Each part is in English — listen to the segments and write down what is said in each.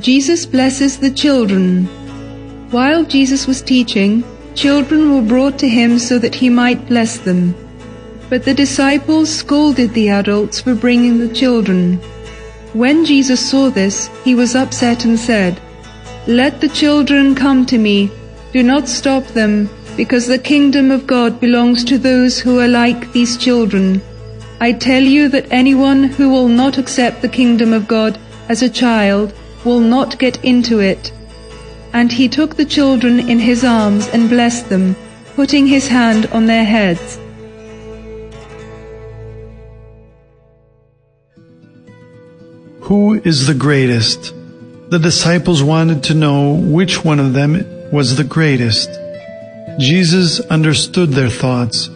Jesus blesses the children. While Jesus was teaching, children were brought to him so that he might bless them. But the disciples scolded the adults for bringing the children. When Jesus saw this, he was upset and said, Let the children come to me. Do not stop them, because the kingdom of God belongs to those who are like these children. I tell you that anyone who will not accept the kingdom of God as a child will not get into it. And he took the children in his arms and blessed them, putting his hand on their heads. Who is the greatest? The disciples wanted to know which one of them was the greatest. Jesus understood their thoughts.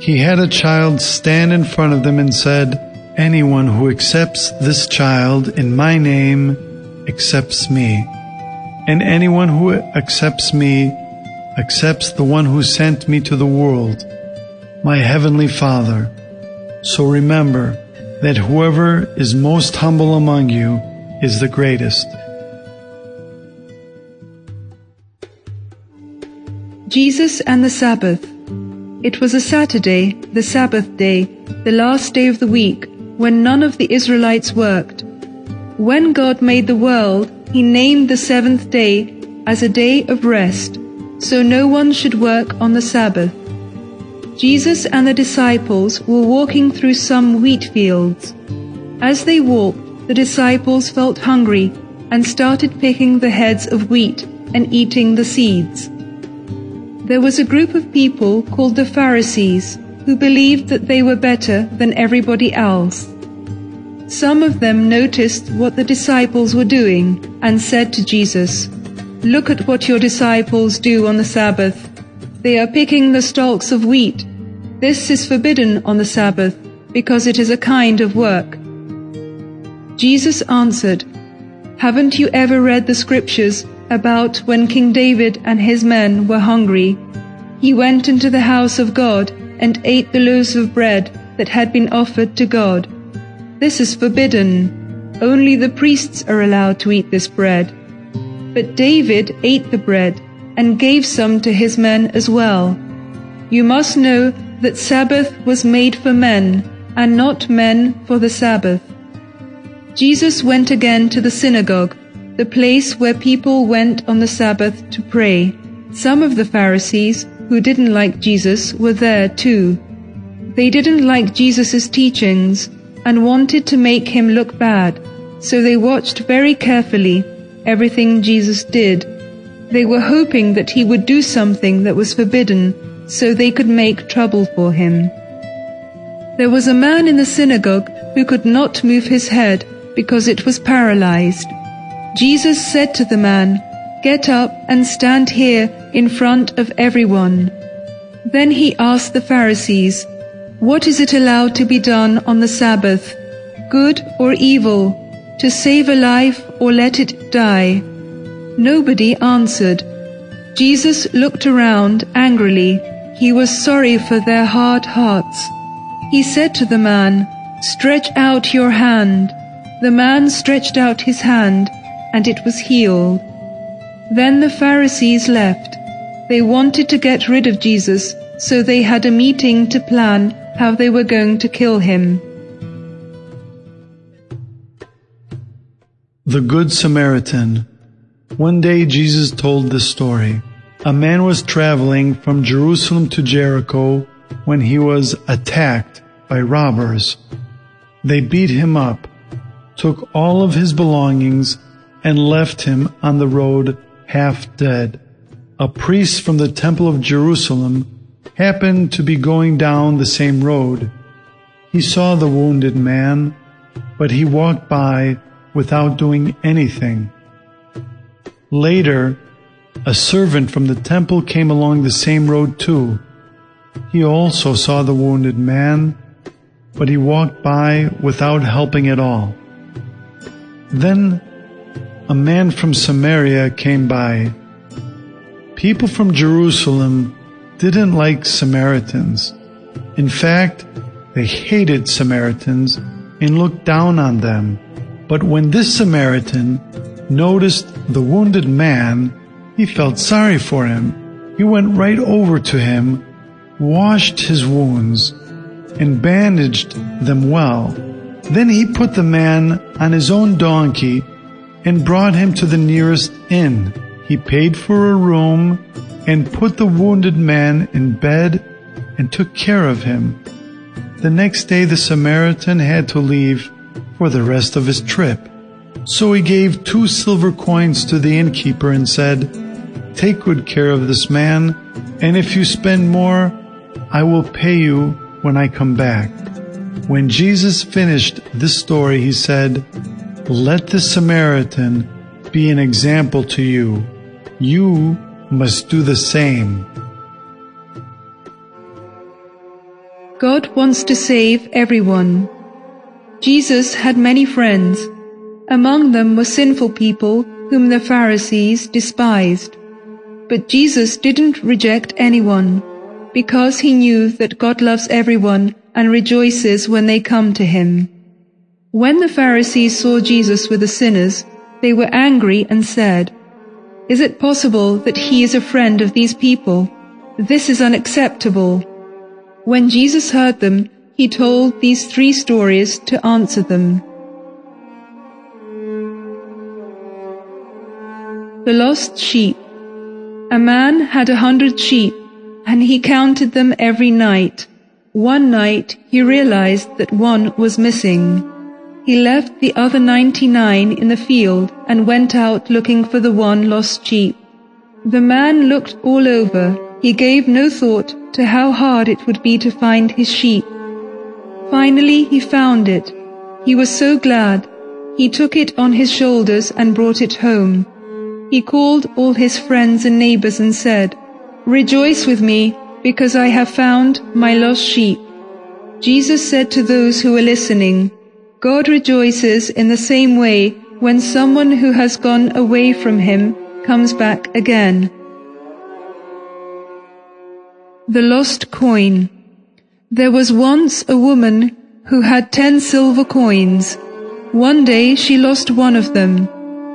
He had a child stand in front of them and said, Anyone who accepts this child in my name accepts me. And anyone who accepts me accepts the one who sent me to the world, my heavenly Father. So remember that whoever is most humble among you is the greatest. Jesus and the Sabbath. It was a Saturday, the Sabbath day, the last day of the week, when none of the Israelites worked. When God made the world, He named the seventh day as a day of rest, so no one should work on the Sabbath. Jesus and the disciples were walking through some wheat fields. As they walked, the disciples felt hungry and started picking the heads of wheat and eating the seeds. There was a group of people called the Pharisees who believed that they were better than everybody else. Some of them noticed what the disciples were doing and said to Jesus, Look at what your disciples do on the Sabbath. They are picking the stalks of wheat. This is forbidden on the Sabbath because it is a kind of work. Jesus answered, Haven't you ever read the scriptures about when King David and his men were hungry? He went into the house of God and ate the loaves of bread that had been offered to God. This is forbidden. Only the priests are allowed to eat this bread. But David ate the bread and gave some to his men as well. You must know that Sabbath was made for men and not men for the Sabbath. Jesus went again to the synagogue, the place where people went on the Sabbath to pray. Some of the Pharisees who didn't like Jesus were there too. They didn't like Jesus' teachings and wanted to make him look bad, so they watched very carefully everything Jesus did. They were hoping that he would do something that was forbidden so they could make trouble for him. There was a man in the synagogue who could not move his head because it was paralyzed. Jesus said to the man, Get up and stand here in front of everyone. Then he asked the Pharisees, what is it allowed to be done on the Sabbath, good or evil, to save a life or let it die? Nobody answered. Jesus looked around angrily. He was sorry for their hard hearts. He said to the man, Stretch out your hand. The man stretched out his hand, and it was healed. Then the Pharisees left. They wanted to get rid of Jesus, so they had a meeting to plan how they were going to kill him. The Good Samaritan. One day Jesus told this story. A man was traveling from Jerusalem to Jericho when he was attacked by robbers. They beat him up, took all of his belongings, and left him on the road half dead. A priest from the Temple of Jerusalem happened to be going down the same road. He saw the wounded man, but he walked by without doing anything. Later, a servant from the temple came along the same road too. He also saw the wounded man, but he walked by without helping at all. Then a man from Samaria came by. People from Jerusalem didn't like Samaritans. In fact, they hated Samaritans and looked down on them. But when this Samaritan noticed the wounded man, he felt sorry for him. He went right over to him, washed his wounds, and bandaged them well. Then he put the man on his own donkey and brought him to the nearest inn. He paid for a room and put the wounded man in bed and took care of him. The next day the Samaritan had to leave for the rest of his trip. So he gave two silver coins to the innkeeper and said, Take good care of this man, and if you spend more, I will pay you when I come back. When Jesus finished this story, he said, Let the Samaritan be an example to you. You must do the same. God wants to save everyone. Jesus had many friends. Among them were sinful people whom the Pharisees despised. But Jesus didn't reject anyone because he knew that God loves everyone and rejoices when they come to him. When the Pharisees saw Jesus with the sinners, they were angry and said, Is it possible that he is a friend of these people? This is unacceptable. When Jesus heard them, he told these three stories to answer them. The Lost Sheep A man had a hundred sheep, and he counted them every night. One night he realized that one was missing. He left the other ninety-nine in the field and went out looking for the one lost sheep. The man looked all over. He gave no thought to how hard it would be to find his sheep. Finally he found it. He was so glad. He took it on his shoulders and brought it home. He called all his friends and neighbors and said, Rejoice with me, because I have found my lost sheep. Jesus said to those who were listening, God rejoices in the same way when someone who has gone away from him comes back again. The Lost Coin There was once a woman who had ten silver coins. One day she lost one of them.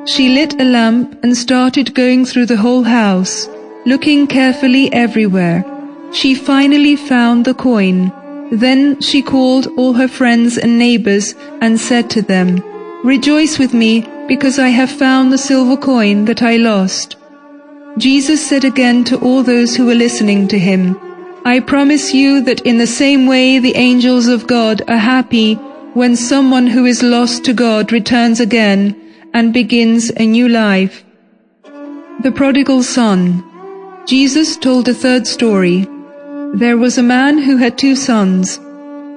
She lit a lamp and started going through the whole house, looking carefully everywhere. She finally found the coin. Then she called all her friends and neighbors and said to them, Rejoice with me, because I have found the silver coin that I lost. Jesus said again to all those who were listening to him, I promise you that in the same way the angels of God are happy when someone who is lost to God returns again and begins a new life. The Prodigal Son Jesus told a third story. There was a man who had two sons.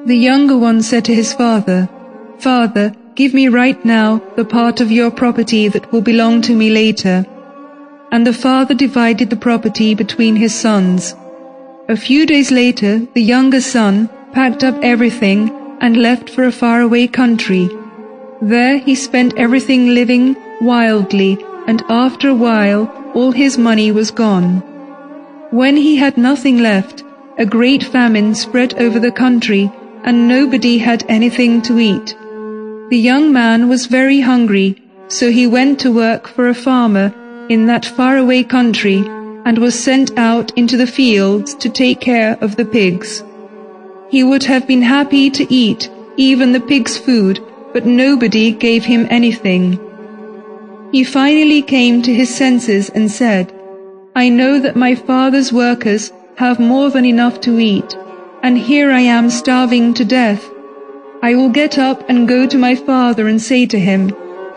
The younger one said to his father, Father, give me right now the part of your property that will belong to me later. And the father divided the property between his sons. A few days later, the younger son packed up everything and left for a faraway country. There he spent everything living wildly, and after a while all his money was gone. When he had nothing left, a great famine spread over the country, and nobody had anything to eat. The young man was very hungry, so he went to work for a farmer in that faraway country and was sent out into the fields to take care of the pigs. He would have been happy to eat even the pigs' food, but nobody gave him anything. He finally came to his senses and said, I know that my father's workers have more than enough to eat, and here I am starving to death. I will get up and go to my father and say to him,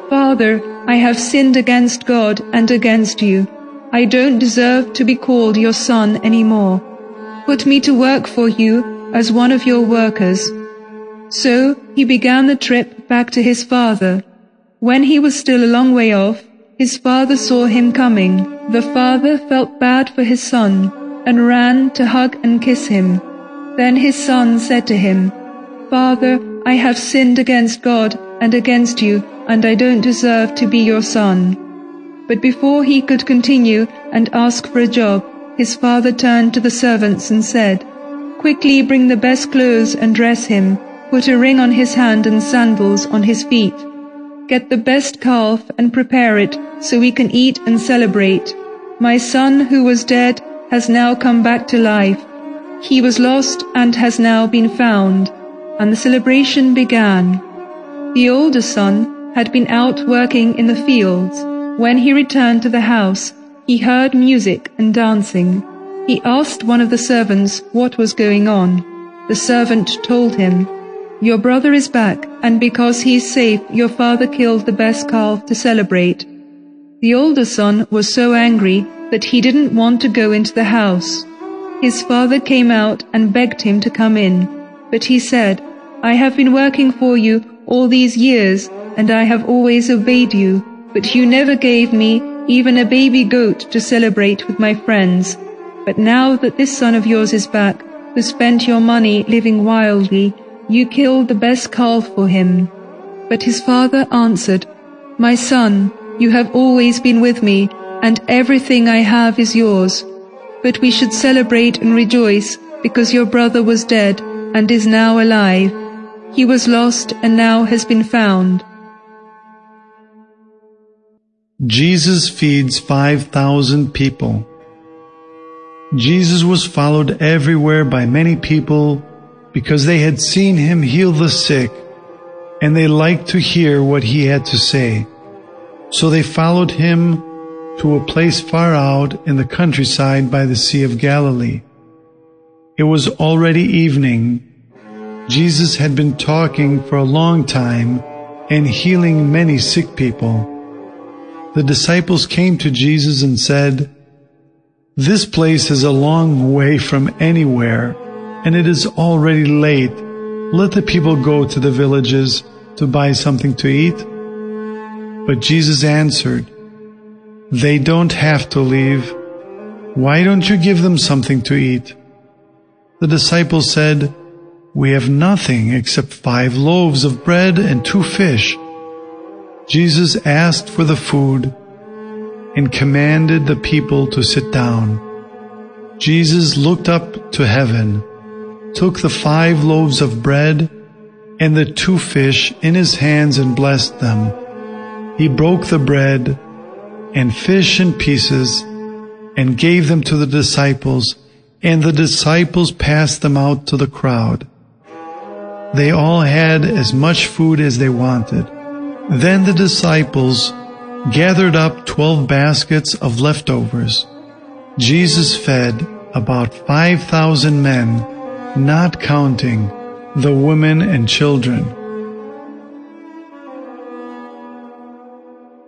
Father, I have sinned against God and against you. I don't deserve to be called your son anymore. Put me to work for you as one of your workers. So he began the trip back to his father. When he was still a long way off, his father saw him coming. The father felt bad for his son and ran to hug and kiss him. Then his son said to him, Father, I have sinned against God and against you, and I don't deserve to be your son. But before he could continue and ask for a job, his father turned to the servants and said, Quickly bring the best clothes and dress him, put a ring on his hand and sandals on his feet. get the best calf and prepare it so we can eat and celebrate. My son who was dead has now come back to life. He was lost and has now been found. And the celebration began. The older son had been out working in the fields. When he returned to the house, he heard music and dancing. He asked one of the servants what was going on. The servant told him, Your brother is back, and because he is safe, your father killed the best calf to celebrate. The older son was so angry that he didn't want to go into the house. His father came out and begged him to come in, but he said, I have been working for you all these years, and I have always obeyed you, but you never gave me even a baby goat to celebrate with my friends. But now that this son of yours is back, who spent your money living wildly, you killed the best calf for him. But his father answered, My son, you have always been with me, and everything I have is yours. But we should celebrate and rejoice because your brother was dead and is now alive. He was lost and now has been found. Jesus feeds 5,000 people. Jesus was followed everywhere by many people because they had seen him heal the sick and they liked to hear what he had to say. So they followed him to a place far out in the countryside by the Sea of Galilee. It was already evening. Jesus had been talking for a long time and healing many sick people. The disciples came to Jesus and said, This place is a long way from anywhere, and it is already late. Let the people go to the villages to buy something to eat. But Jesus answered, they don't have to leave. Why don't you give them something to eat? The disciples said, We have nothing except five loaves of bread and two fish. Jesus asked for the food and commanded the people to sit down. Jesus looked up to heaven, took the five loaves of bread and the two fish in his hands and blessed them. He broke the bread and fish in pieces and gave them to the disciples, and the disciples passed them out to the crowd. They all had as much food as they wanted. Then the disciples gathered up twelve baskets of leftovers. Jesus fed about 5,000 men, not counting the women and children.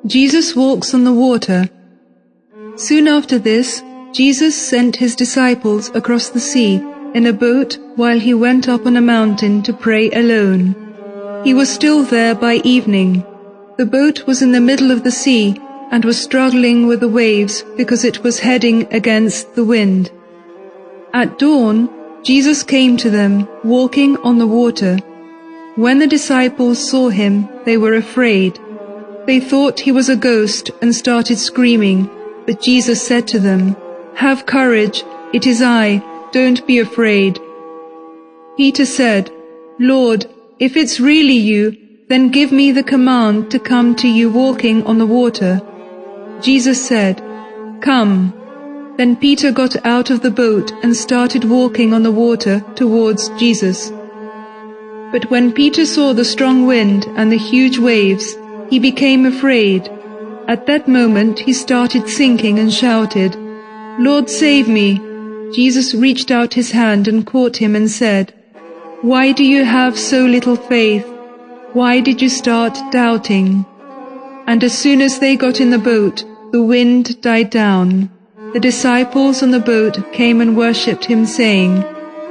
Jesus walks on the water. Soon after this, Jesus sent his disciples across the sea in a boat while he went up on a mountain to pray alone. He was still there by evening. The boat was in the middle of the sea and was struggling with the waves because it was heading against the wind. At dawn, Jesus came to them, walking on the water. When the disciples saw him, they were afraid. They thought he was a ghost and started screaming, but Jesus said to them, Have courage, it is I, don't be afraid. Peter said, Lord, if it's really you, then give me the command to come to you walking on the water. Jesus said, Come. Then Peter got out of the boat and started walking on the water towards Jesus. But when Peter saw the strong wind and the huge waves, he became afraid. At that moment he started sinking and shouted, Lord save me! Jesus reached out his hand and caught him and said, Why do you have so little faith? Why did you start doubting? And as soon as they got in the boat, the wind died down. The disciples on the boat came and worshipped him, saying,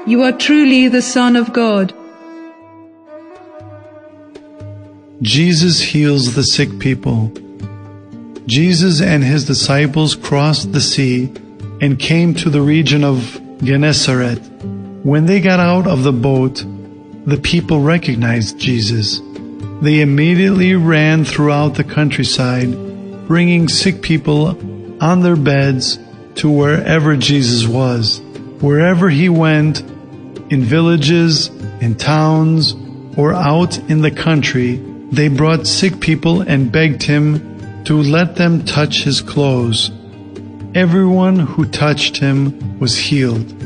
You are truly the Son of God. Jesus heals the sick people. Jesus and his disciples crossed the sea and came to the region of Gennesaret. When they got out of the boat, the people recognized Jesus. They immediately ran throughout the countryside, bringing sick people on their beds to wherever Jesus was. Wherever he went, in villages, in towns, or out in the country, They brought sick people and begged him to let them touch his clothes. Everyone who touched him was healed.